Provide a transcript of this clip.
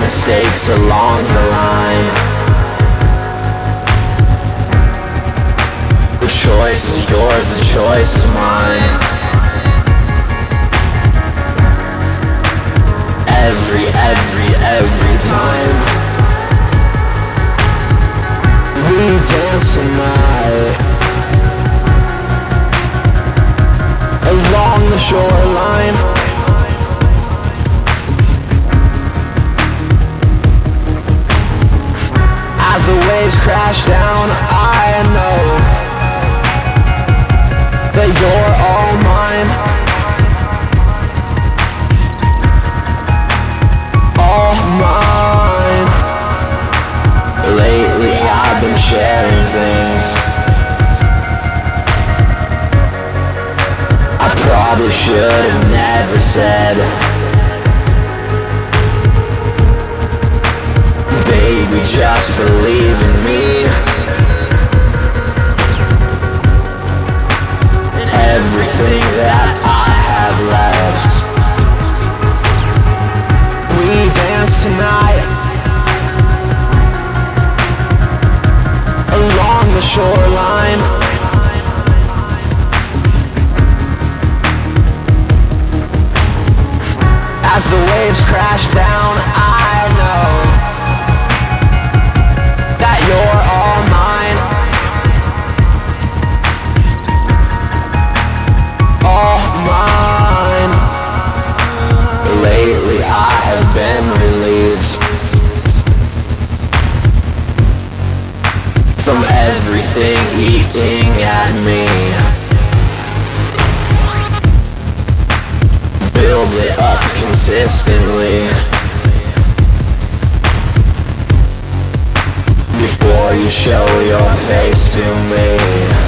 mistakes along the line. The choice is yours, the choice is mine. Every, every, every time. We dance should have never said. Baby, just believe in me. And Everything that I have left. We dance tonight. Along the shoreline waves crash down, I know that you're all mine. All mine. Lately I have been relieved From everything eating at me. Build it up consistently. Before you show your face to me